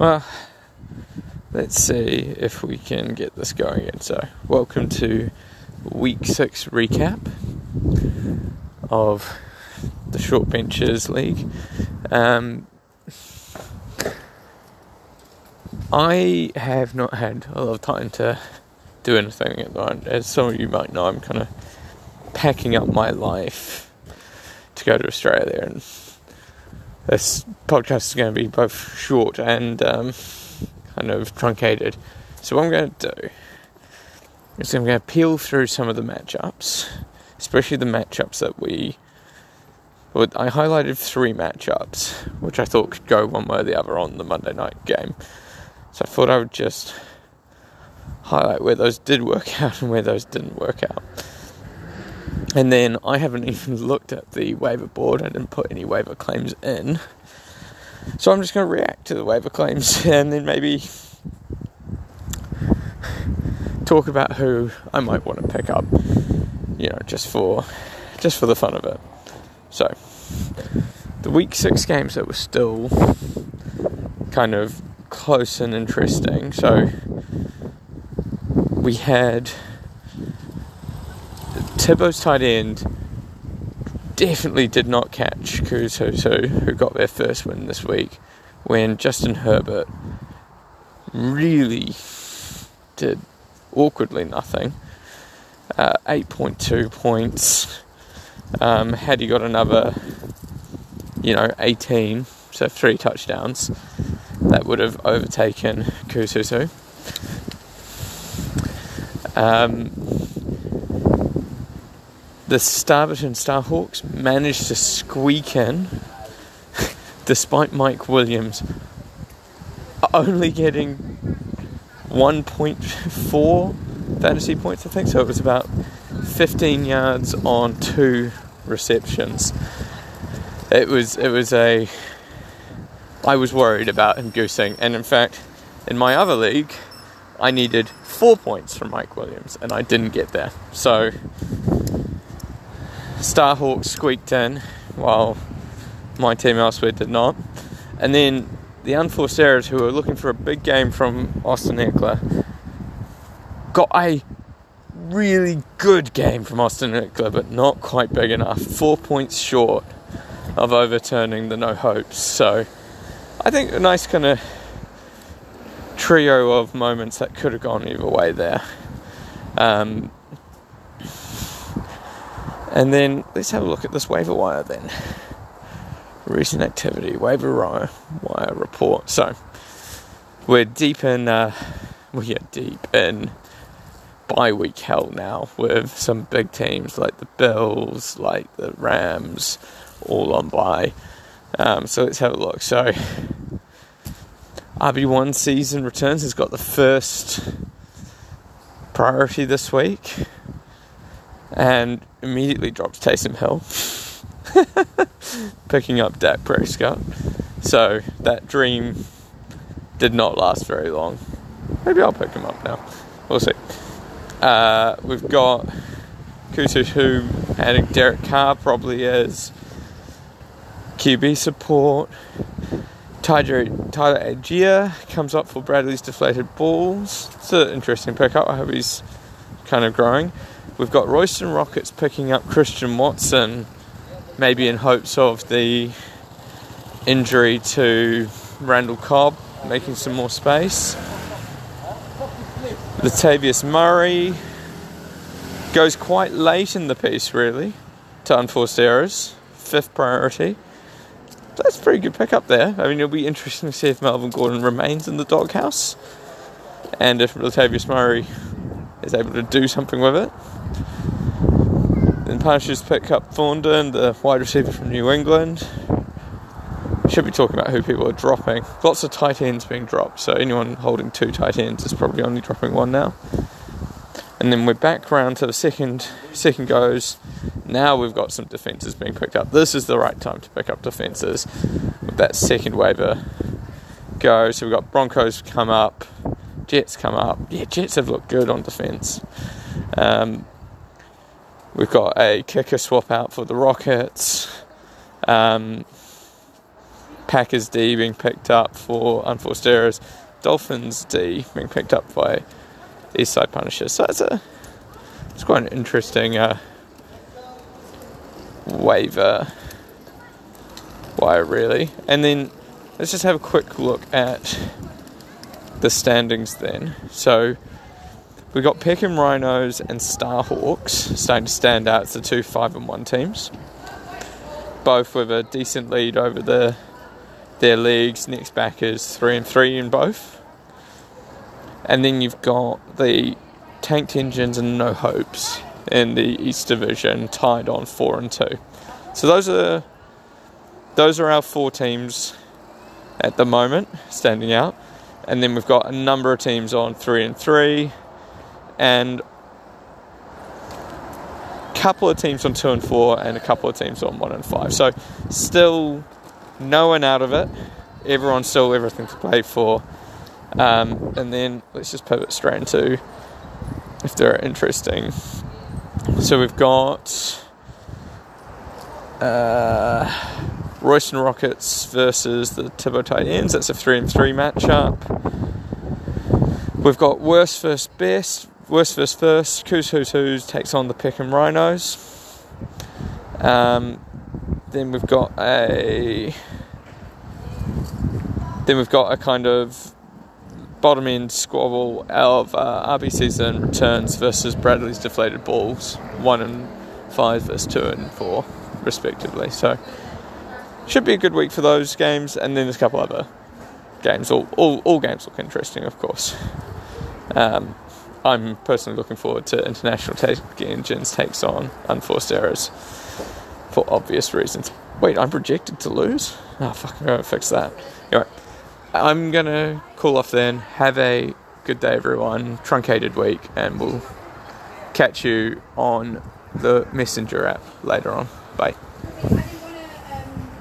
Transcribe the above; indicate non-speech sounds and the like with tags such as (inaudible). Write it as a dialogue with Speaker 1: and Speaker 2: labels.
Speaker 1: Well, let's see if we can get this going again. So, welcome to week six recap of the Short Benches League. Um, I have not had a lot of time to do anything at the moment. As some of you might know, I'm kind of packing up my life to go to Australia and this podcast is going to be both short and um, kind of truncated. So, what I'm going to do is I'm going to peel through some of the matchups, especially the matchups that we. Well, I highlighted three matchups, which I thought could go one way or the other on the Monday night game. So, I thought I would just highlight where those did work (laughs) out and where those didn't work out. And then I haven't (laughs) even looked at the waiver board. I didn't put any waiver claims in. So I'm just going to react to the waiver claims (laughs) and then maybe talk about who I might want to pick up. You know, just for just for the fun of it. So the week six games that were still kind of close and interesting. So we had Tibbo's tight end definitely did not catch Kuzuzu, who got their first win this week, when Justin Herbert really did awkwardly nothing. Uh, 8.2 points. Um, had he got another, you know, 18, so three touchdowns, that would have overtaken Kuzuzu. Um, the Starberton Starhawks managed to squeak in (laughs) despite Mike Williams only getting 1.4 fantasy points, I think. So it was about 15 yards on two receptions. It was it was a I was worried about him goosing, and in fact, in my other league, I needed four points from Mike Williams, and I didn't get there. So Starhawks squeaked in while my team elsewhere did not. And then the unforced errors who were looking for a big game from Austin Ekeler got a really good game from Austin Ekeler, but not quite big enough. Four points short of overturning the no hopes. So I think a nice kind of trio of moments that could have gone either way there. Um, and then let's have a look at this waiver wire then. Recent activity, waiver wire, wire report. So we're deep in, uh, we are deep in bye week hell now with some big teams like the Bills, like the Rams, all on bye. Um, so let's have a look. So RB1 season returns has got the first priority this week and immediately drops Taysom Hill, (laughs) picking up Dak Prescott. So that dream did not last very long. Maybe I'll pick him up now. We'll see. Uh, we've got Kutu who adding Derek Carr probably is QB support. Tyler, Tyler Allgeier comes up for Bradley's deflated balls. It's an interesting pickup. I hope he's kind of growing. We've got Royston Rockets picking up Christian Watson, maybe in hopes of the injury to Randall Cobb, making some more space. Latavius Murray goes quite late in the piece, really, to unforced errors. Fifth priority. That's a pretty good pickup there. I mean, it'll be interesting to see if Melvin Gordon remains in the doghouse and if Latavius Murray is able to do something with it. Punishers pick up Thornton, the wide receiver from New England. Should be talking about who people are dropping. Lots of tight ends being dropped, so anyone holding two tight ends is probably only dropping one now. And then we're back around to the second second goes. Now we've got some defences being picked up. This is the right time to pick up defences with that second waiver go. So we've got Broncos come up, Jets come up. Yeah, Jets have looked good on defence. Um, we've got a kicker swap out for the Rockets. Um, Packers D being picked up for unforced errors, Dolphins D being picked up by Eastside Punishers. So it's a it's quite an interesting uh, waiver wire, really. And then let's just have a quick look at the standings then. So we've got Peckham Rhinos and Starhawks starting to stand out as the two five and one teams. Both with a decent lead over the their leagues. Next back is three and three in both. And then you've got the Tanked Engines and No Hopes in the East Division, tied on four and two. So those are those are our four teams at the moment standing out, and then we've got a number of teams on three and three, and a couple of teams on two and four, and a couple of teams on one and five. So still no one out of it. Everyone's still everything to play for. Um, and then let's just pivot straight into if they're interesting. So we've got uh, Royston Rockets versus the Tibbo Titans. That's a three and three matchup. We've got worst first best. Worst first first. Coos Who's Who's takes on the Peckham Rhinos. Um, then we've got a. Then we've got a kind of bottom end squabble of uh, RBCs and returns versus Bradley's deflated balls, one and five versus two and four, respectively. So should be a good week for those games, and then there's a couple other games. All all, all games look interesting, of course. Um, I'm personally looking forward to International Take Engines takes on Unforced Errors for obvious reasons. Wait, I'm projected to lose? Oh, fuck, I'm going to fix that. Anyway, I'm going to cool off then. Have a good day, everyone. Truncated week, and we'll catch you on the Messenger app later on. Bye.